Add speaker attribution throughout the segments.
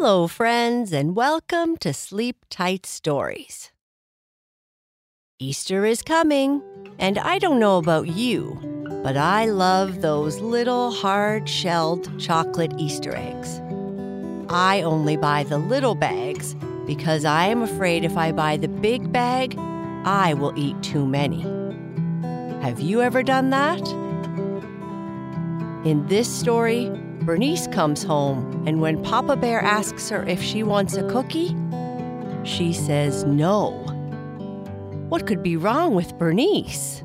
Speaker 1: Hello, friends, and welcome to Sleep Tight Stories. Easter is coming, and I don't know about you, but I love those little hard shelled chocolate Easter eggs. I only buy the little bags because I am afraid if I buy the big bag, I will eat too many. Have you ever done that? In this story, Bernice comes home, and when Papa Bear asks her if she wants a cookie, she says no. What could be wrong with Bernice?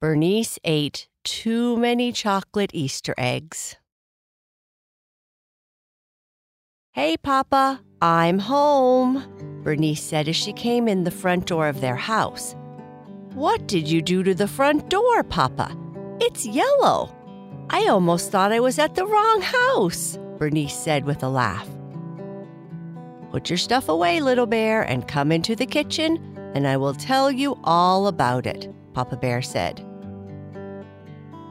Speaker 1: Bernice ate too many chocolate Easter eggs. Hey, Papa, I'm home, Bernice said as she came in the front door of their house. What did you do to the front door, Papa? It's yellow. I almost thought I was at the wrong house, Bernice said with a laugh. Put your stuff away, little bear, and come into the kitchen, and I will tell you all about it, Papa Bear said.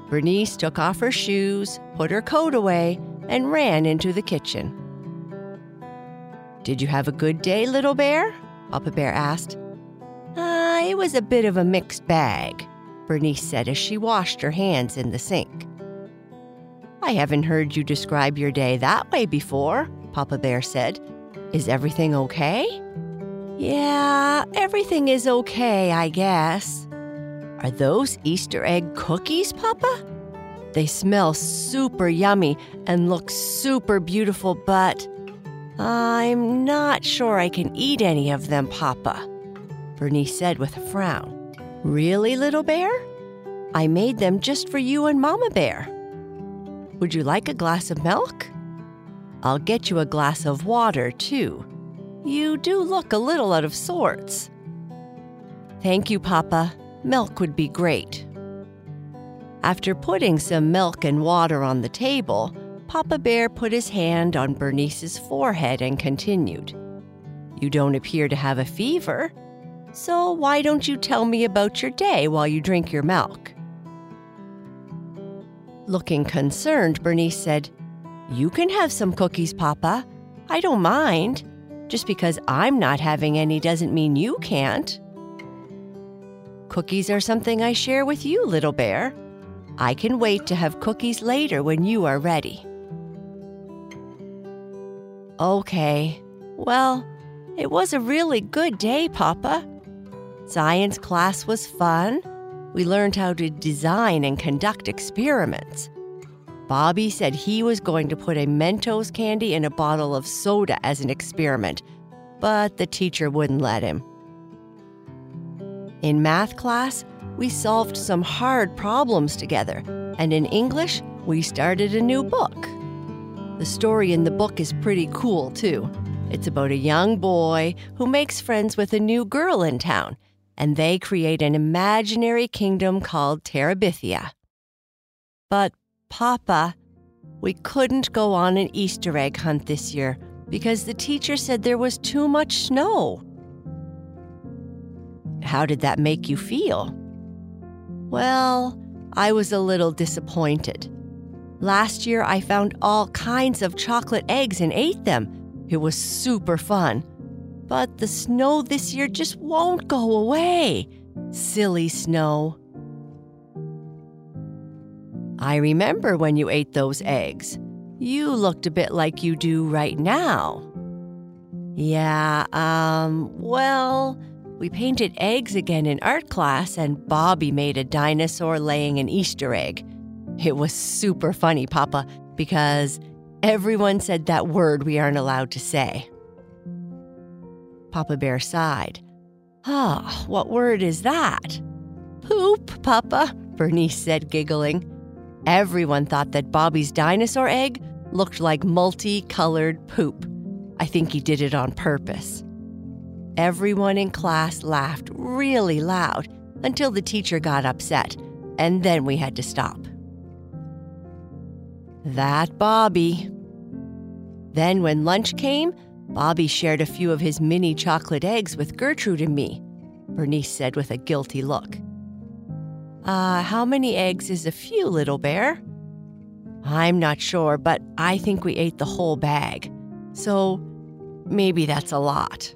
Speaker 1: Bernice took off her shoes, put her coat away, and ran into the kitchen. Did you have a good day, little bear? Papa Bear asked. Ah, uh, it was a bit of a mixed bag, Bernice said as she washed her hands in the sink. I haven't heard you describe your day that way before, Papa Bear said. Is everything okay? Yeah, everything is okay, I guess. Are those Easter egg cookies, Papa? They smell super yummy and look super beautiful, but I'm not sure I can eat any of them, Papa, Bernice said with a frown. Really, little bear? I made them just for you and Mama Bear. Would you like a glass of milk? I'll get you a glass of water, too. You do look a little out of sorts. Thank you, Papa. Milk would be great. After putting some milk and water on the table, Papa Bear put his hand on Bernice's forehead and continued. You don't appear to have a fever. So why don't you tell me about your day while you drink your milk? Looking concerned, Bernice said, You can have some cookies, Papa. I don't mind. Just because I'm not having any doesn't mean you can't. Cookies are something I share with you, little bear. I can wait to have cookies later when you are ready. Okay. Well, it was a really good day, Papa. Science class was fun. We learned how to design and conduct experiments. Bobby said he was going to put a Mentos candy in a bottle of soda as an experiment, but the teacher wouldn't let him. In math class, we solved some hard problems together, and in English, we started a new book. The story in the book is pretty cool, too. It's about a young boy who makes friends with a new girl in town and they create an imaginary kingdom called Terabithia. But, Papa, we couldn't go on an Easter egg hunt this year because the teacher said there was too much snow. How did that make you feel? Well, I was a little disappointed. Last year, I found all kinds of chocolate eggs and ate them. It was super fun. But the snow this year just won't go away. Silly snow. I remember when you ate those eggs. You looked a bit like you do right now. Yeah, um, well, we painted eggs again in art class, and Bobby made a dinosaur laying an Easter egg. It was super funny, Papa, because everyone said that word we aren't allowed to say. Papa Bear sighed. Ah, oh, what word is that? Poop, Papa, Bernice said, giggling. Everyone thought that Bobby's dinosaur egg looked like multicolored poop. I think he did it on purpose. Everyone in class laughed really loud until the teacher got upset, and then we had to stop. That Bobby. Then, when lunch came, Bobby shared a few of his mini chocolate eggs with Gertrude and me, Bernice said with a guilty look. Ah, uh, how many eggs is a few, little bear? I'm not sure, but I think we ate the whole bag. So maybe that's a lot.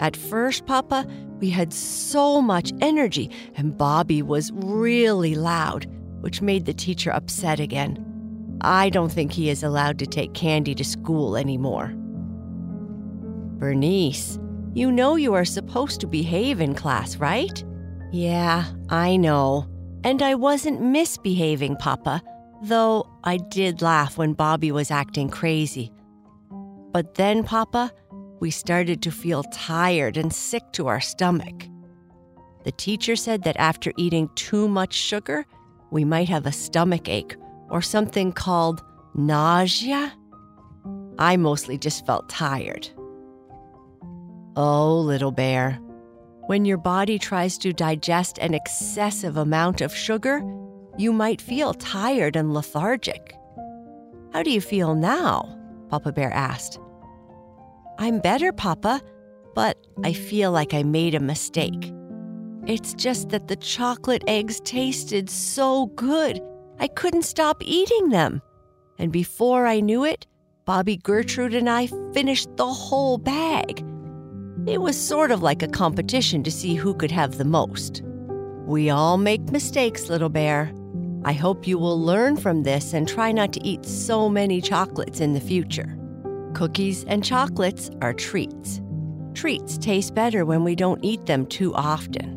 Speaker 1: At first, Papa, we had so much energy, and Bobby was really loud, which made the teacher upset again. I don't think he is allowed to take candy to school anymore. Bernice, you know you are supposed to behave in class, right? Yeah, I know. And I wasn't misbehaving, Papa, though I did laugh when Bobby was acting crazy. But then, Papa, we started to feel tired and sick to our stomach. The teacher said that after eating too much sugar, we might have a stomach ache or something called nausea. I mostly just felt tired. Oh, little bear, when your body tries to digest an excessive amount of sugar, you might feel tired and lethargic. How do you feel now? Papa Bear asked. I'm better, Papa, but I feel like I made a mistake. It's just that the chocolate eggs tasted so good, I couldn't stop eating them. And before I knew it, Bobby Gertrude and I finished the whole bag. It was sort of like a competition to see who could have the most. We all make mistakes, little bear. I hope you will learn from this and try not to eat so many chocolates in the future. Cookies and chocolates are treats. Treats taste better when we don't eat them too often.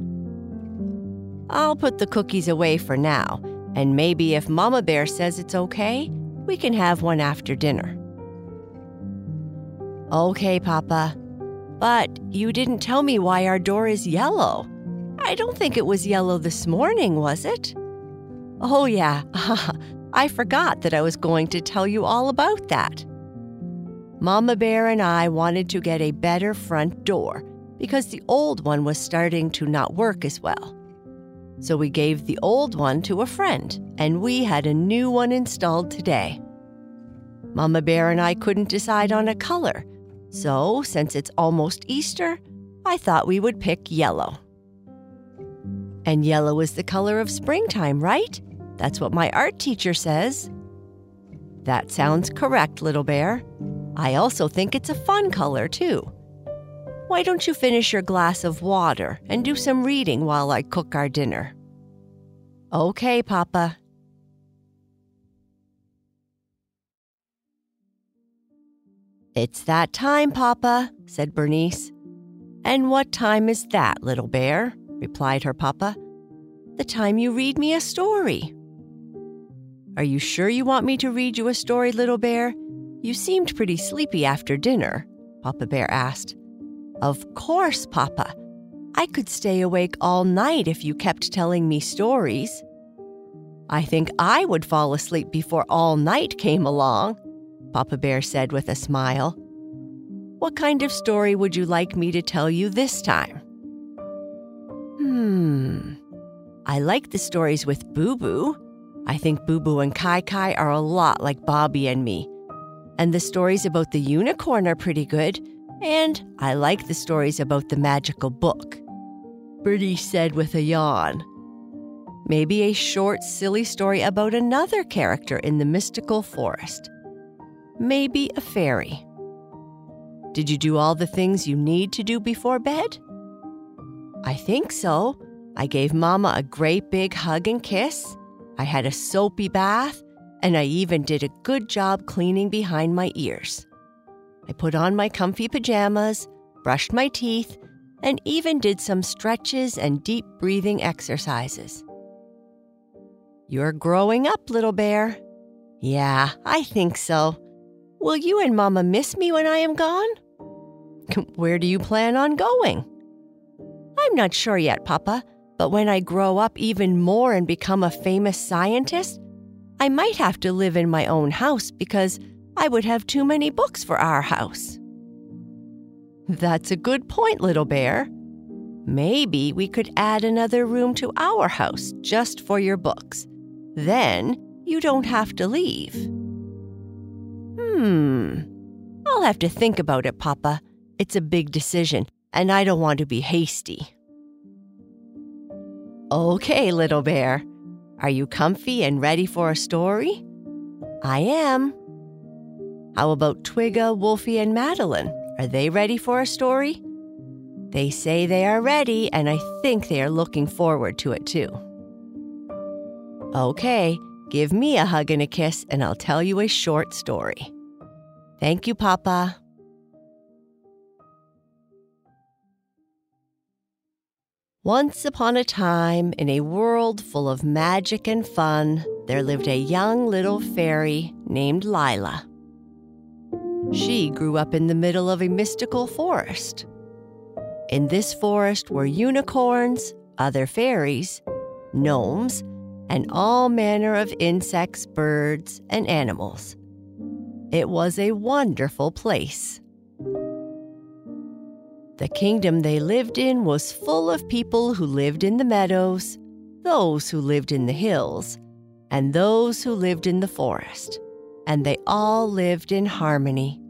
Speaker 1: I'll put the cookies away for now, and maybe if Mama Bear says it's okay, we can have one after dinner. Okay, Papa. But you didn't tell me why our door is yellow. I don't think it was yellow this morning, was it? Oh, yeah. I forgot that I was going to tell you all about that. Mama Bear and I wanted to get a better front door because the old one was starting to not work as well. So we gave the old one to a friend, and we had a new one installed today. Mama Bear and I couldn't decide on a color, so since it's almost Easter, I thought we would pick yellow. And yellow is the color of springtime, right? That's what my art teacher says. That sounds correct, little bear. I also think it's a fun color, too. Why don't you finish your glass of water and do some reading while I cook our dinner? Okay, Papa. It's that time, Papa, said Bernice. And what time is that, little bear? replied her papa. The time you read me a story. Are you sure you want me to read you a story, little bear? You seemed pretty sleepy after dinner, Papa Bear asked. Of course, Papa. I could stay awake all night if you kept telling me stories. I think I would fall asleep before all night came along, Papa Bear said with a smile. What kind of story would you like me to tell you this time? Hmm. I like the stories with Boo Boo. I think Boo Boo and Kai Kai are a lot like Bobby and me. And the stories about the unicorn are pretty good. And I like the stories about the magical book. Bertie said with a yawn. Maybe a short, silly story about another character in the mystical forest. Maybe a fairy. Did you do all the things you need to do before bed? I think so. I gave Mama a great big hug and kiss. I had a soapy bath and I even did a good job cleaning behind my ears. I put on my comfy pajamas, brushed my teeth, and even did some stretches and deep breathing exercises. You're growing up, little bear. Yeah, I think so. Will you and Mama miss me when I am gone? Where do you plan on going? I'm not sure yet, Papa, but when I grow up even more and become a famous scientist, I might have to live in my own house because I would have too many books for our house. That's a good point, little bear. Maybe we could add another room to our house just for your books. Then you don't have to leave. Hmm. I'll have to think about it, Papa. It's a big decision, and I don't want to be hasty. Okay, little bear. Are you comfy and ready for a story? I am. How about Twigga, Wolfie, and Madeline? Are they ready for a story? They say they are ready, and I think they are looking forward to it too. Okay, give me a hug and a kiss, and I'll tell you a short story. Thank you, Papa. Once upon a time, in a world full of magic and fun, there lived a young little fairy named Lila. She grew up in the middle of a mystical forest. In this forest were unicorns, other fairies, gnomes, and all manner of insects, birds, and animals. It was a wonderful place. The kingdom they lived in was full of people who lived in the meadows, those who lived in the hills, and those who lived in the forest, and they all lived in harmony.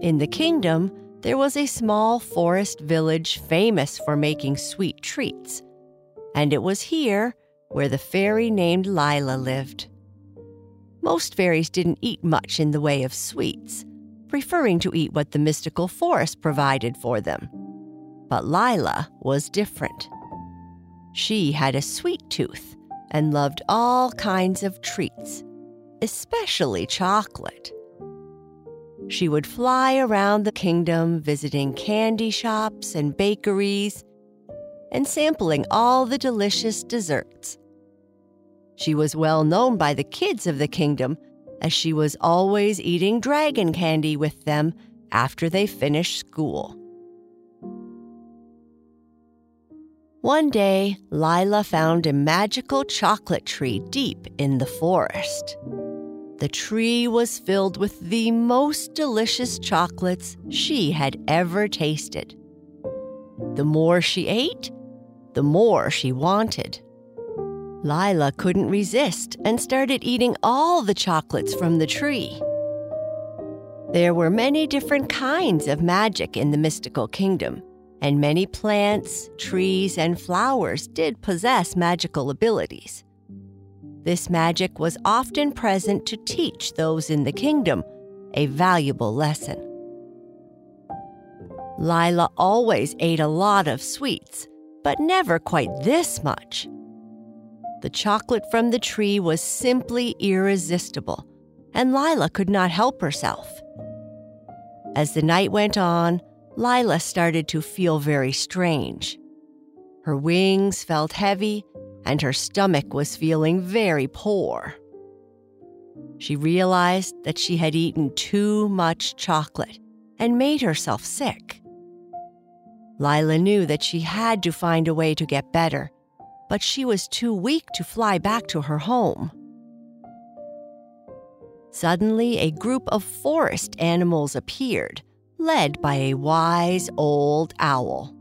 Speaker 1: In the kingdom, there was a small forest village famous for making sweet treats, and it was here where the fairy named Lila lived. Most fairies didn't eat much in the way of sweets, preferring to eat what the mystical forest provided for them. But Lila was different. She had a sweet tooth and loved all kinds of treats, especially chocolate. She would fly around the kingdom visiting candy shops and bakeries and sampling all the delicious desserts. She was well known by the kids of the kingdom as she was always eating dragon candy with them after they finished school. One day, Lila found a magical chocolate tree deep in the forest. The tree was filled with the most delicious chocolates she had ever tasted. The more she ate, the more she wanted. Lila couldn't resist and started eating all the chocolates from the tree. There were many different kinds of magic in the mystical kingdom, and many plants, trees, and flowers did possess magical abilities. This magic was often present to teach those in the kingdom a valuable lesson. Lila always ate a lot of sweets, but never quite this much. The chocolate from the tree was simply irresistible, and Lila could not help herself. As the night went on, Lila started to feel very strange. Her wings felt heavy and her stomach was feeling very poor. She realized that she had eaten too much chocolate and made herself sick. Lila knew that she had to find a way to get better, but she was too weak to fly back to her home. Suddenly, a group of forest animals appeared, led by a wise old owl.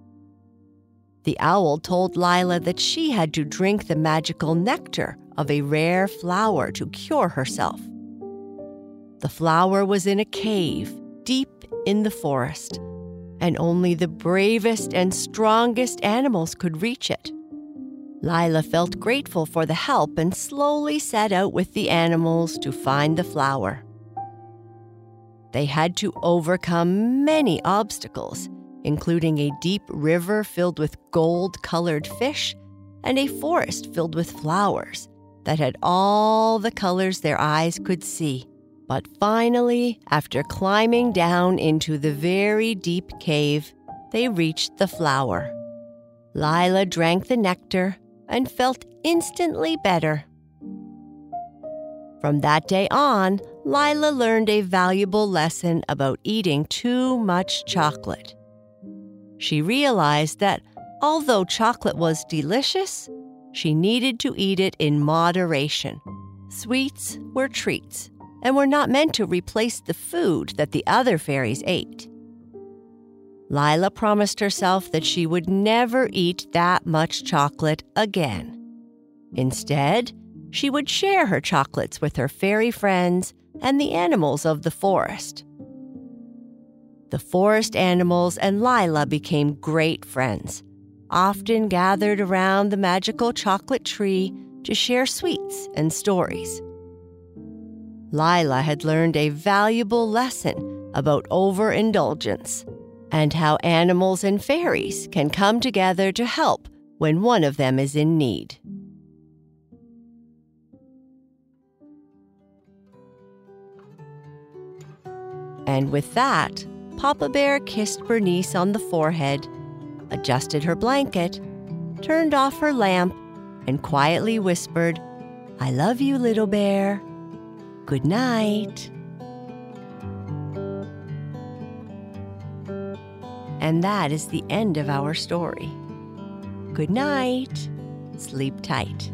Speaker 1: The owl told Lila that she had to drink the magical nectar of a rare flower to cure herself. The flower was in a cave deep in the forest, and only the bravest and strongest animals could reach it. Lila felt grateful for the help and slowly set out with the animals to find the flower. They had to overcome many obstacles including a deep river filled with gold colored fish and a forest filled with flowers that had all the colors their eyes could see. But finally, after climbing down into the very deep cave, they reached the flower. Lila drank the nectar and felt instantly better. From that day on, Lila learned a valuable lesson about eating too much chocolate she realized that although chocolate was delicious, she needed to eat it in moderation. Sweets were treats and were not meant to replace the food that the other fairies ate. Lila promised herself that she would never eat that much chocolate again. Instead, she would share her chocolates with her fairy friends and the animals of the forest. The forest animals and Lila became great friends, often gathered around the magical chocolate tree to share sweets and stories. Lila had learned a valuable lesson about overindulgence and how animals and fairies can come together to help when one of them is in need. And with that, Papa Bear kissed Bernice on the forehead, adjusted her blanket, turned off her lamp, and quietly whispered, I love you, little bear. Good night. And that is the end of our story. Good night. Sleep tight.